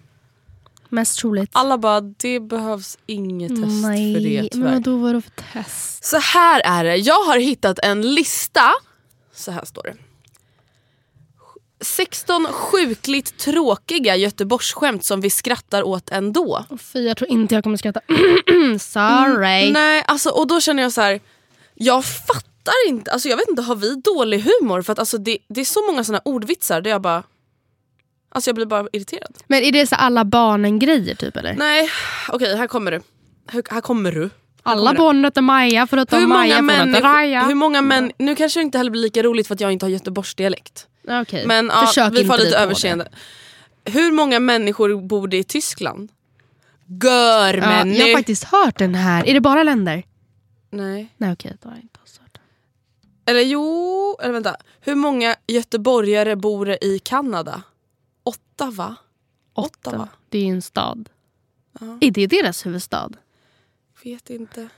Mest troligt. Alla bara, det behövs inget test Nej, för det men tyvärr. vadå var det för test? Så här är det, jag har hittat en lista. Så här står det. 16 sjukligt tråkiga Göteborgsskämt som vi skrattar åt ändå. Fy, jag tror inte jag kommer skratta. Sorry. Nej, alltså, och då känner jag så här. Jag fattar inte, alltså, jag vet inte, har vi dålig humor? För att alltså, det, det är så många såna ordvitsar där jag bara... Alltså jag blir bara irriterad. Men är det så alla barnen-grejer typ eller? Nej, okej här kommer du. Här, här kommer du. Alla barn heter Maja förutom Maja förutom Raja. hur många män, nu kanske det inte heller blir lika roligt för att jag inte har göteborgsdialekt. Okej, Men ja, vi får lite överseende. Hur många människor bor det i Tyskland? Gör. Ja, jag har faktiskt hört den här. Är det bara länder? Nej. Nej okej, då har jag inte hört den. Eller jo, eller vänta. Hur många göteborgare bor det i Kanada? Åtta va? Ottawa. Det är en stad. Ja. Är det deras huvudstad? Vet inte.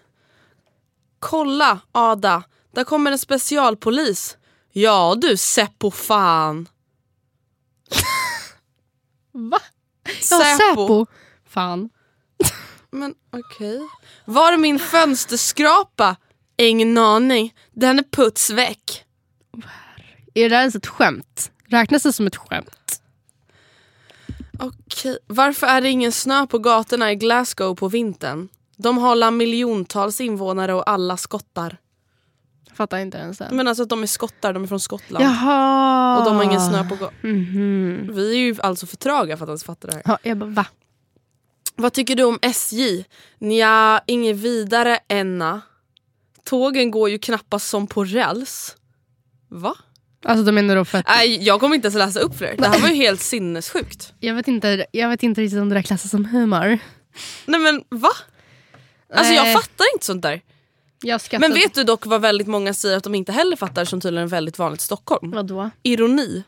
Kolla Ada, där kommer en specialpolis. Ja du Seppo fan. Va? Ja, Säpo. Fan. Men okej. Var är min fönsterskrapa? Ingen aning. Den är puts väck. Är det där ens ett skämt? Räknas det som ett skämt? Okej. Varför är det ingen snö på gatorna i Glasgow på vintern? De har la miljontals invånare och alla skottar. Fattar inte ens det. Men alltså att de är skottar, de är från Skottland. Jaha. Och de har ingen snö på gatorna. Mhm. Vi är ju alltså för tröga för att ens fatta det här. Ja, jag bara, va? Vad tycker du om SJ? Nja, inget vidare enna. Tågen går ju knappast som på räls. Va? Alltså de menar då för att... Nej, jag kommer inte ens läsa upp fler. Det här var ju helt sinnessjukt. Jag vet, inte, jag vet inte riktigt om det där klassas som humor. Nej men va? Alltså jag Nej. fattar inte sånt där. Jag. Men vet du dock vad väldigt många säger att de inte heller fattar som tydligen är väldigt vanligt i Stockholm? Vadå? Ironi.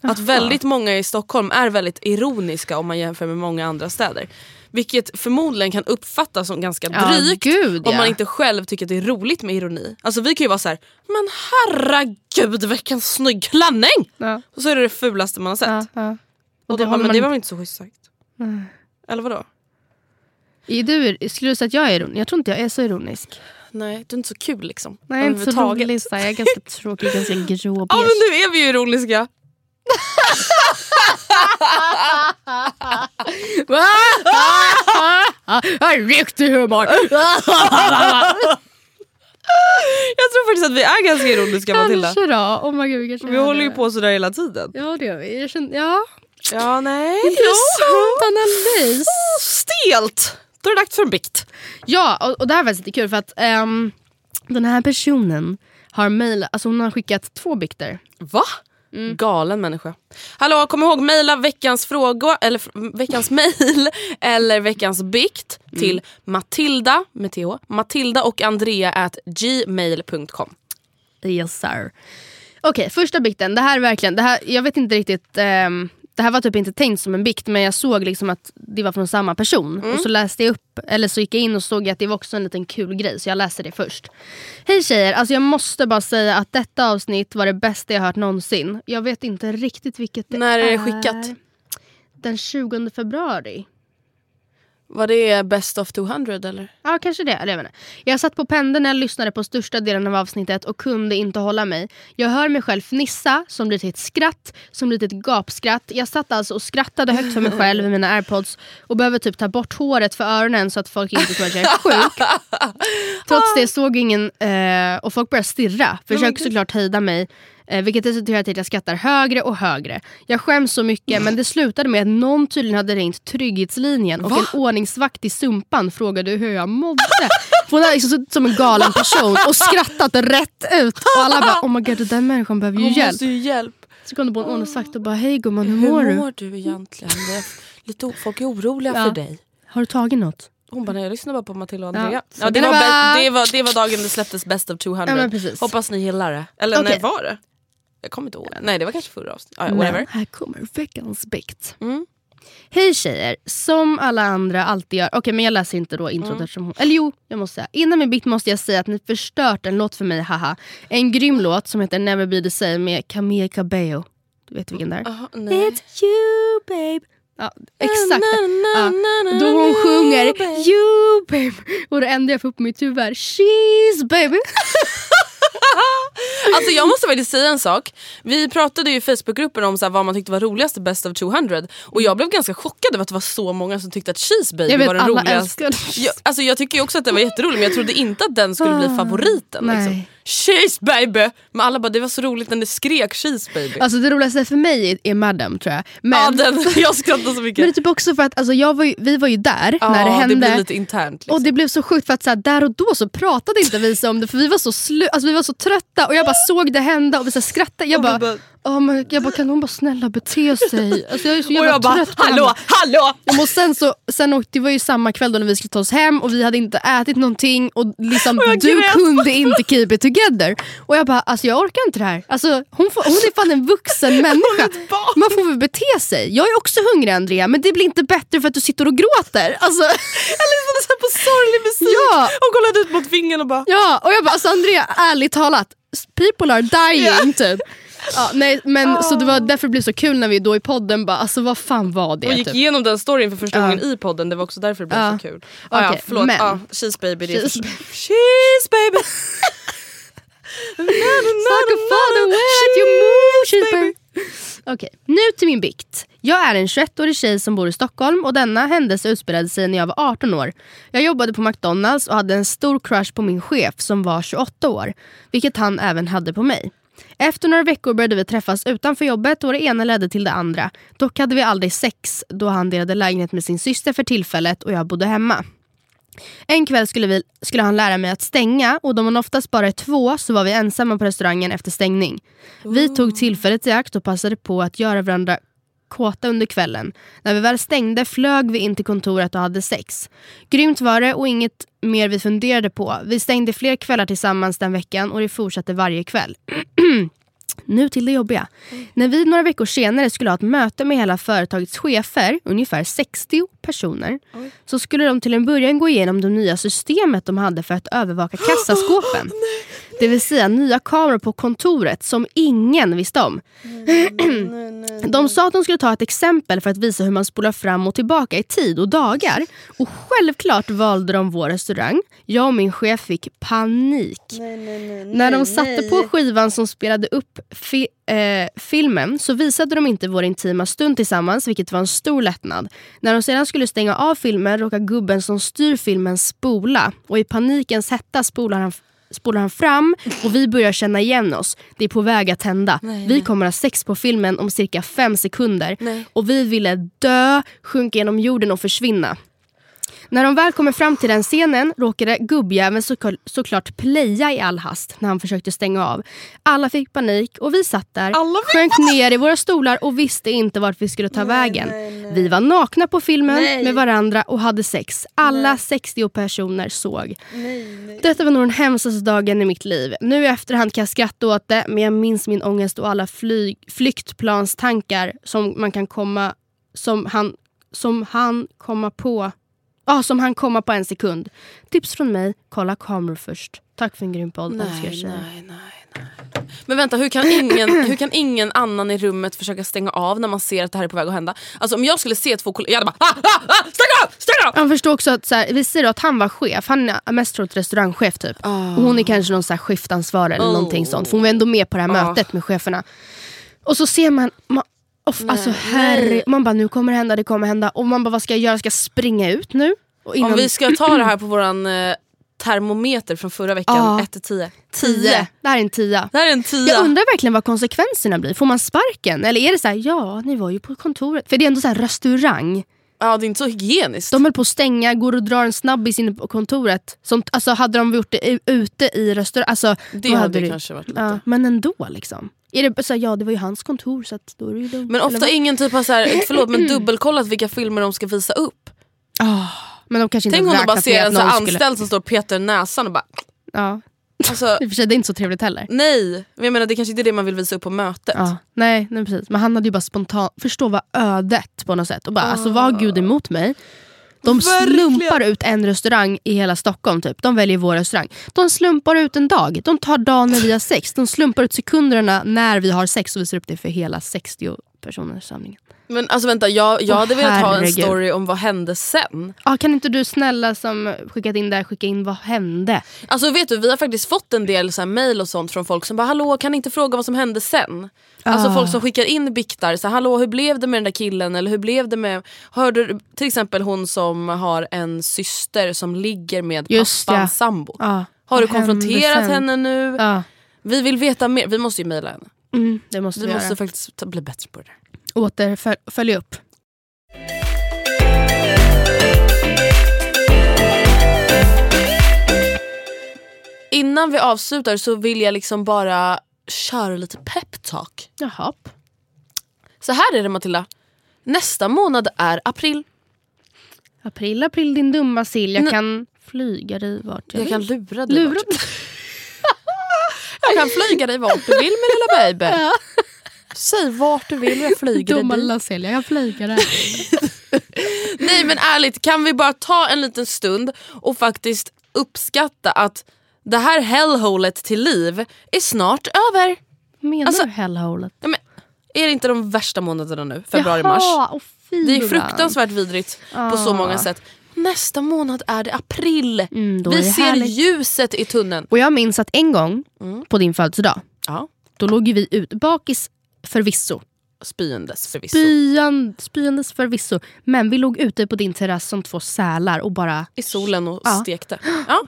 Att Jaha. väldigt många i Stockholm är väldigt ironiska om man jämför med många andra städer. Vilket förmodligen kan uppfattas som ganska Ja, drygt gud, om ja. man inte själv tycker att det är roligt med ironi. Alltså vi kan ju vara så här: men herregud vilken snygg klänning! Ja, Och så är det det fulaste man har sett. ja, ja. Och det då, bara, håller men man det var väl inte så schysst sagt? Eller vadå? Är du, skulle du säga att jag är ironisk? Jag tror inte jag är så ironisk. Nej, du är inte så kul liksom. Nej, jag är inte så rolig. Jag är ganska tråkig, ganska grå. Ja men nu är vi ju ironiska. Riktig humor! Jag tror faktiskt att vi är ganska ironiska Matilda. Kanske då. Oh my God, kanske Vi håller ju på sådär hela tiden. Ja det gör vi. Känner, ja. Ja nej. Intressant analys. Oh, stelt! Då är det dags för en bikt. Ja, och, och det här var lite kul för att ehm, den här personen har mejlat, alltså hon har skickat två bikter. Va? Mm. Galen människa. Hallå, kom ihåg mejla veckans fråga eller veckans mejl eller veckans bikt Mm. till Matilda med th, Matilda och Andrea at gmail.com. Yes sir. Okej, första bikten. Det här är verkligen, det här, jag vet inte riktigt, ehm, det här var typ inte tänkt som en bikt men jag såg liksom att det var från samma person. Och så läste jag upp, eller så gick jag in och såg att det var också en liten kul grej så jag läste det först. Hej tjejer, alltså jag måste bara säga att detta avsnitt var det bästa jag hört någonsin. Jag vet inte riktigt vilket det När är är. det skickat? Den 20 februari. Var det best of 200 eller? Ja, kanske det. Eller Jag, inte. jag satt på pendeln när jag lyssnade på största delen av avsnittet och kunde inte hålla mig. Jag hör mig själv fnissa, som blir till ett skratt, som blir till ett gapskratt. Jag satt alltså och skrattade högt för mig själv med mina airpods och behöver typ ta bort håret för öronen så att folk inte tror att jag är sjuk. Trots det såg ingen eh, och folk började stirra. Försöker såklart hejda mig. Eh, vilket resulterade i att jag skrattar högre och högre. Jag skäms så mycket men det slutade med att någon tydligen hade ringt Trygghetslinjen och en ordningsvakt i Sumpan frågade hur jag mådde. För hon hade liksom suttit som en galen person och skrattat rätt ut. Och alla bara oh my god den där människan behöver ju Hon hjälp. ju hjälp. Så kom det på en ordningsvakt och bara hej gumman hur mår du? Hur mår du egentligen? Det är lite, folk är oroliga Ja. för dig. Har du tagit något? Hon bara, nej jag lyssnar bara på Matilda och Ja, Andrea. så Ja, det, var det var, det var dagen det släpptes Best of 200. Ja. Hoppas ni gillar det. Eller Okej. när var det? Jag kommer inte ihåg. Nej det var kanske förra avsnittet. Ja, ja, whatever. Men här kommer veckans bikt. Mm. Hej tjejer, som alla andra alltid gör. Okej men jag läser inte då introt Mm. eftersom hon... Eller jo, jag måste säga. Innan min bikt måste jag säga att ni förstört en låt för mig, haha. En grym låt som heter Never Be The Same med Camille Cabello. Du vet vilken det är? It's you babe. Ja, exakt. Na, na, Ja. na, na, Då hon sjunger babe. you babe. Och då enda jag upp mitt huvud är she's baby. Alltså jag måste faktiskt säga en sak. Vi pratade ju i Facebookgruppen om så vad man tyckte var roligast i Best of 200 och jag blev ganska chockad över att det var så många som tyckte att Cheese Baby vet var den roligaste. Jag, alltså jag tycker också att det var jätteroligt men jag trodde inte att den skulle bli favoriten. nej. Liksom. Cheese Baby! Men alla bara det var så roligt när det skrek Cheese Baby. Alltså det roligaste för mig är, är Madam tror jag. Men, ja, den, jag skrattade så men mycket. det är typ också för att alltså, jag var ju, vi var ju där ja, när det hände. det blev lite internt. Liksom. Och det blev så sjukt för att så här, där och då så pratade inte vi om det för vi var så, slu- alltså, vi var så trötta och jag bara såg det hända och vi så här, skrattade. Jag bara- oh my, jag bara kan hon bara snälla bete sig? Alltså, jag är så och jävla jag bara trött på hallå, henne. hallå! Ja, Och sen, så, sen åkte, det var ju samma kväll då när vi skulle ta oss hem och vi hade inte ätit någonting och liksom, Och du grät. kunde inte keep it together. Och jag bara, alltså jag orkar inte det här. Alltså, hon, får, hon är fan en vuxen människa. Man får väl bete sig. Jag är också hungrig Andrea men det blir inte bättre för att du sitter och gråter. Alltså, Jag lyssnade så på sorglig musik Ja. och kollade ut mot fingern och bara ja, och jag bara, alltså Andrea ärligt talat, people are dying typ. Ja, nej, men, Så det var därför det blev så kul när vi då i podden bara, alltså vad fan var det? och gick typ? igenom den storyn för första Ja. gången i podden. Det var också därför det blev Ja. så kul. Ah, ja, Okej, förlåt. men- Ja, cheese baby. Cheese för... cheese baby! Suck a father when you move, she's baby. Okej, nu till min bikt. Jag är en 21-årig tjej som bor i Stockholm och denna händelse utspelade sig när jag var 18 år. Jag jobbade på McDonalds och hade en stor crush på min chef som var 28 år. Vilket han även hade på mig. Efter några veckor började vi träffas utanför jobbet och det ena ledde till det andra. Dock hade vi aldrig sex då han delade lägenhet med sin syster för tillfället och jag bodde hemma. En kväll skulle, vi, skulle han lära mig att stänga och då man oftast bara är två så var vi ensamma på restaurangen efter stängning. Vi tog tillfället i akt och passade på att göra varandra kåta under kvällen. När vi väl stängde flög vi in till kontoret och hade sex. Grymt var det och inget mer vi funderade på. Vi stängde fler kvällar tillsammans den veckan och det fortsatte varje kväll. Nu till det jobbiga. När vi några veckor senare skulle ha ett möte med hela företagets chefer, ungefär 60 personer, så skulle de till en början gå igenom det nya systemet de hade för att övervaka kassaskåpen. Det vill säga nya kameror på kontoret som ingen visste om. De sa att de skulle ta ett exempel för att visa hur man spolar fram och tillbaka i tid och dagar. Och självklart valde de vår restaurang. Jag och min chef fick panik. När de satte på skivan som spelade upp fi eh, filmen så visade de inte vår intima stund tillsammans vilket var en stor lättnad. När de sedan skulle stänga av filmen råkade gubben som styr filmen spola och i panikens hetta spolar han spolar han fram och vi börjar känna igen oss. Det är på väg att hända. vi kommer ha sex på filmen om cirka fem sekunder. Och vi ville dö, sjunka genom jorden och försvinna. När de väl kommer fram till den scenen råkade gubbjäveln såklart, såklart playa i all hast när han försökte stänga av. Alla fick panik och vi satt där, Alla sjönk ner i våra stolar och visste inte vart vi skulle ta vägen. Vi var nakna på filmen med varandra och hade sex. Alla 60 personer såg. Detta var nog den hemskaste dagen i mitt liv. Nu i efterhand kan jag skratta åt det men jag minns min ångest och alla flyg, flyktplanstankar som man kan komma som han, som han komma på Ja, som han komma på en sekund. Tips från mig, kolla kameror först. Tack för en grym podd. Nej, nej, nej, nej. Men vänta, hur kan, ingen, hur kan ingen annan i rummet försöka stänga av när man ser att det här är på väg att hända? Alltså om jag skulle se två kollegor, jag hade bara ah, ah, ah, stäng av, stäng av! Jag förstår också att så här, vi säger att han var chef. Han är mest troligt restaurangchef typ. Och hon är kanske någon så här skiftansvarig eller någonting sånt. För hon var ändå med på det här Ah. mötet med cheferna. Och så ser man, man off, alltså herre, man bara nu kommer det hända, det kommer hända. Och man bara vad ska jag göra, ska jag springa ut nu? Och innan, Om vi ska ta det här på våran eh, termometer från förra veckan. Ja. 1 till 10. 10. Det här är en tia. Det här är en 10. Jag undrar verkligen vad konsekvenserna blir. Får man sparken? Eller är det så här, ja ni var ju på kontoret. För det är ändå så här restaurang. Ja det är inte så hygieniskt. De höll på att stänga, går och drar en snabbis inne på kontoret. Som, alltså, hade de gjort det ute i restaurang, alltså, det då hade det- kanske varit lite. Ja, men ändå liksom. Är det så här, ja det var ju hans kontor så att då är det ju lugnt. Men ofta ingen typ har så här, förlåt men dubbelkollat vilka filmer de ska visa upp. Ah, men de kanske inte Tänk om de bara ser en skulle... anställd som står och petar näsan och bara... Ja. Alltså, I och för sig det är inte så trevligt heller. nej, men jag menar det kanske inte är det man vill visa upp på mötet. Ja, nej, nej precis. Men han hade ju bara spontant, förstå vad ödet på något sätt. Och bara, alltså, vad har gud emot mig? De Verkligen. slumpar ut en restaurang i hela Stockholm. Typ. De väljer vår restaurang. De slumpar ut en dag. De tar dagen när vi har sex. De slumpar ut sekunderna när vi har sex och visar upp det för hela 60 personer i samlingen. Men alltså vänta, jag, jag hade velat ha en story om vad hände sen. Ah, kan inte du snälla som skickat in där skicka in vad hände? Alltså vet du, vi har faktiskt fått en del så här mail och sånt från folk som bara hallå kan inte fråga vad som hände sen? Alltså Ah. folk som skickar in biktar, så här, hallå hur blev det med den där killen eller hur blev det med, hörde du, till exempel hon som har en syster som ligger med Just pappans det. sambo. Ah, Har du konfronterat sen? henne nu? Ja, Vi vill veta mer, vi måste ju mejla henne. mm, det måste Vi vi, måste faktiskt ta, bli bättre på det där. Återfölja upp. Innan vi avslutar så vill jag liksom bara köra lite peptalk. Jaha. Så här är det Matilda. Nästa månad är april. April, april din dumma sill. Jag Nej. kan flyga dig vart jag, Jag vill. kan lura dig. Lura vart- Jag kan flyga dig vart du vill min lilla baby. Säg vart du vill jag flyger Dumma dig dit. sill, jag flyga dig. Nej men ärligt, kan vi bara ta en liten stund och faktiskt uppskatta att det här hellholet till liv är snart över. Menar Alltså- du hellholet? Ja, men, är det inte de värsta månaderna nu? Februari, mars? Jaha, och Det är fruktansvärt vidrigt på så Ah. många sätt. Nästa månad är det april. Mm, vi det ser härligt. ljuset i tunneln. Och jag minns att en gång Mm. på din födelsedag, Ja. då låg vi ute, bakis förvisso, Spyendes förvisso. Spyan, spyandes förvisso, men vi låg ute på din terrass som två sälar och bara... I solen och Ja. stekte. Ja.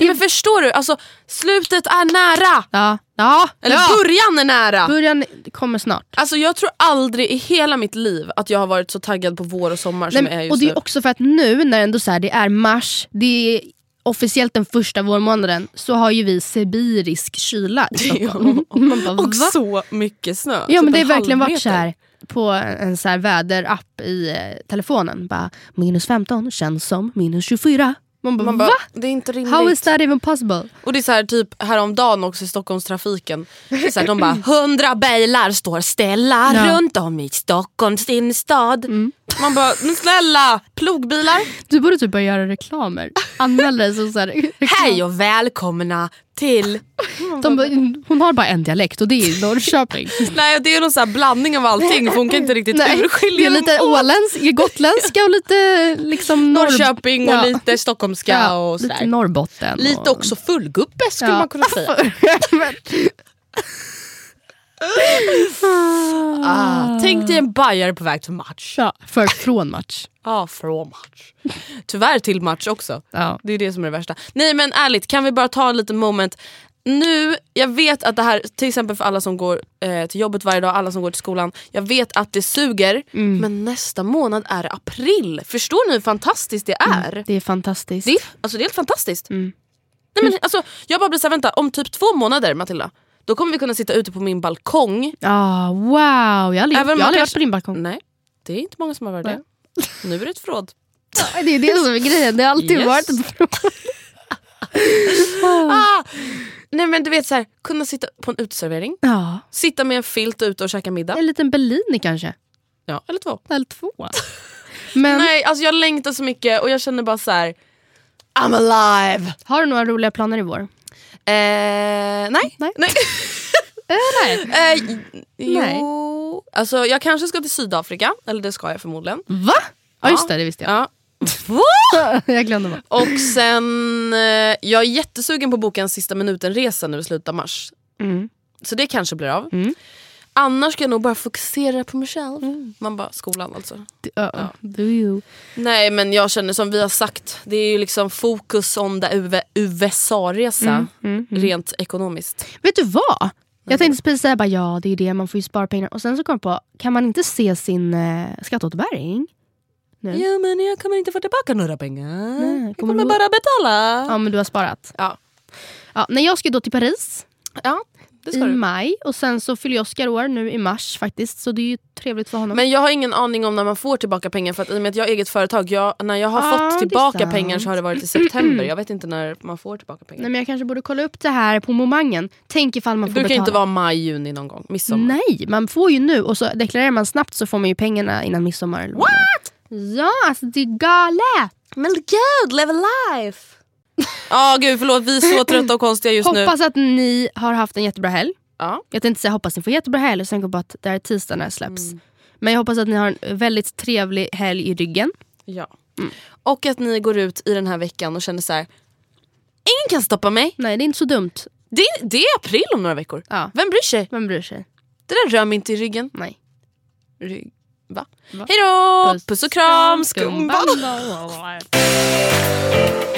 Ja, men förstår du? Alltså, slutet är nära! Ja, ja, Eller ja. början är nära! början kommer snart. Alltså jag tror aldrig i hela mitt liv att jag har varit så taggad på vår och sommar som Nej, jag är just och det nu. är också för att nu när ändå så här, det är mars, det är officiellt den första vårmånaden, så har ju vi sibirisk kyla i Stockholm. Bara, och va? så mycket snö. Ja typ men det har en verkligen varit så här på en så väderapp i eh, telefonen. Bara, minus 15 känns som minus 24. Man bara, Man bara, va? det är inte rimligt. How is that even possible? Och det är så här, typ häromdagen också i Stockholmstrafiken. Så här, de bara, hundra bilar står ställa Ja. runt om i Stockholms innerstad. Man bara, men snälla, plogbilar. Du borde typ börja göra reklamer. Anmäl dig som så här, reklam. Hej och välkomna till... De Hon har bara en dialekt och det är Norrköping. Nej det är någon så här blandning av allting för hon kan inte riktigt Nej, det urskilja. är lite åländsk, gotländska och lite liksom norr... Norrköping och Ja. lite stockholmska Ja, och lite sådär. Norrbotten. Lite och... också fullgubbe skulle Ja. man kunna säga. Ah, tänk dig en bajare på väg till match. ja, för från match. Ja, från match. Tyvärr till match också. Ja. Det är det som är det värsta. Nej men ärligt, kan vi bara ta en liten moment. Nu, jag vet att det här, till exempel för alla som går eh, till jobbet varje dag, alla som går till skolan. Jag vet att det suger, Mm. men nästa månad är det april. Förstår ni hur fantastiskt det är? Det är fantastiskt. Det, är alltså, det är helt fantastiskt. Mm. Nej, men, alltså, jag bara blir såhär, vänta, om typ två månader Matilda, då kommer vi kunna sitta ute på min balkong. Ah, wow, jag har aldrig, Även jag aldrig varit på din balkong. Nej, det är inte många som har varit det. Nu är det ett förråd. Det är det som är grejen, det har alltid Yes. varit ett fråga. Ah! Nej men du vet så här, kunna sitta på en uteservering, Ja, sitta med en filt ute och käka middag. en liten Bellini kanske. Ja, eller två. Eller två. Men Nej, alltså jag längtar så mycket och jag känner bara så här. I'm alive! har du några roliga planer i vår? Eh, nej. Nej. nej. nej. Eh, jo, Nej. alltså jag kanske ska till Sydafrika, eller det ska jag förmodligen. Va? Ja just det, det visste jag. Ja. jag glömde bara. Och sen, eh, jag är jättesugen på att boka en sista minuten-resa nu i slutet av mars. Mm. Så det kanske blir av. Mm. Annars ska jag nog bara fokusera på mig själv. Mm. Man bara, skolan alltså. Ja. Do you. Nej men jag känner som vi har sagt, det är ju liksom fokus on the USA-resa Mm, rent ekonomiskt. Vet du vad? Jag tänkte precis säga bara, ja det är det, man får ju spara pengar. Och sen så kom jag på, kan man inte se sin eh, skatteåterbäring? Nu? Ja men jag kommer inte få tillbaka några pengar. Nej, jag kommer kommer du- bara betala. Ja men du har sparat. Ja, Ja, när jag ska då till Paris ja det i ska du. maj och sen så fyller Oscar år nu i mars faktiskt. Så det är ju trevligt för honom. Men jag har ingen aning om när man får tillbaka pengar för att i och med att jag har eget företag, jag, när jag har det är fått tillbaka pengar så har det varit i september. Jag vet inte när man får tillbaka pengar. Nej, men jag kanske borde kolla upp det här på momangen. Tänk ifall man det får brukar betala. inte vara maj, juni någon gång. Midsommar. Nej, man får ju nu och så deklarerar man snabbt så får man ju pengarna innan midsommar. det är. Ja, alltså det är galet! Men gud, live a life! Ja gud förlåt, vi är så trötta och konstiga just nu. Hoppas att ni har haft en jättebra helg. Ja. Jag tänkte säga hoppas ni får jättebra helg och sen gå på att det här är tisdag när det släpps. Mm. Men jag hoppas att ni har en väldigt trevlig helg i ryggen. Ja. Och att ni går ut i den här veckan och känner så här. Ingen kan stoppa mig. Nej, det är inte så dumt. Det, det är april om några veckor. Ja. Vem bryr sig? Vem bryr sig? Det där rör mig inte i ryggen. Nej. Rygg. Va? Hejdå! Puss, och kram! Skumba!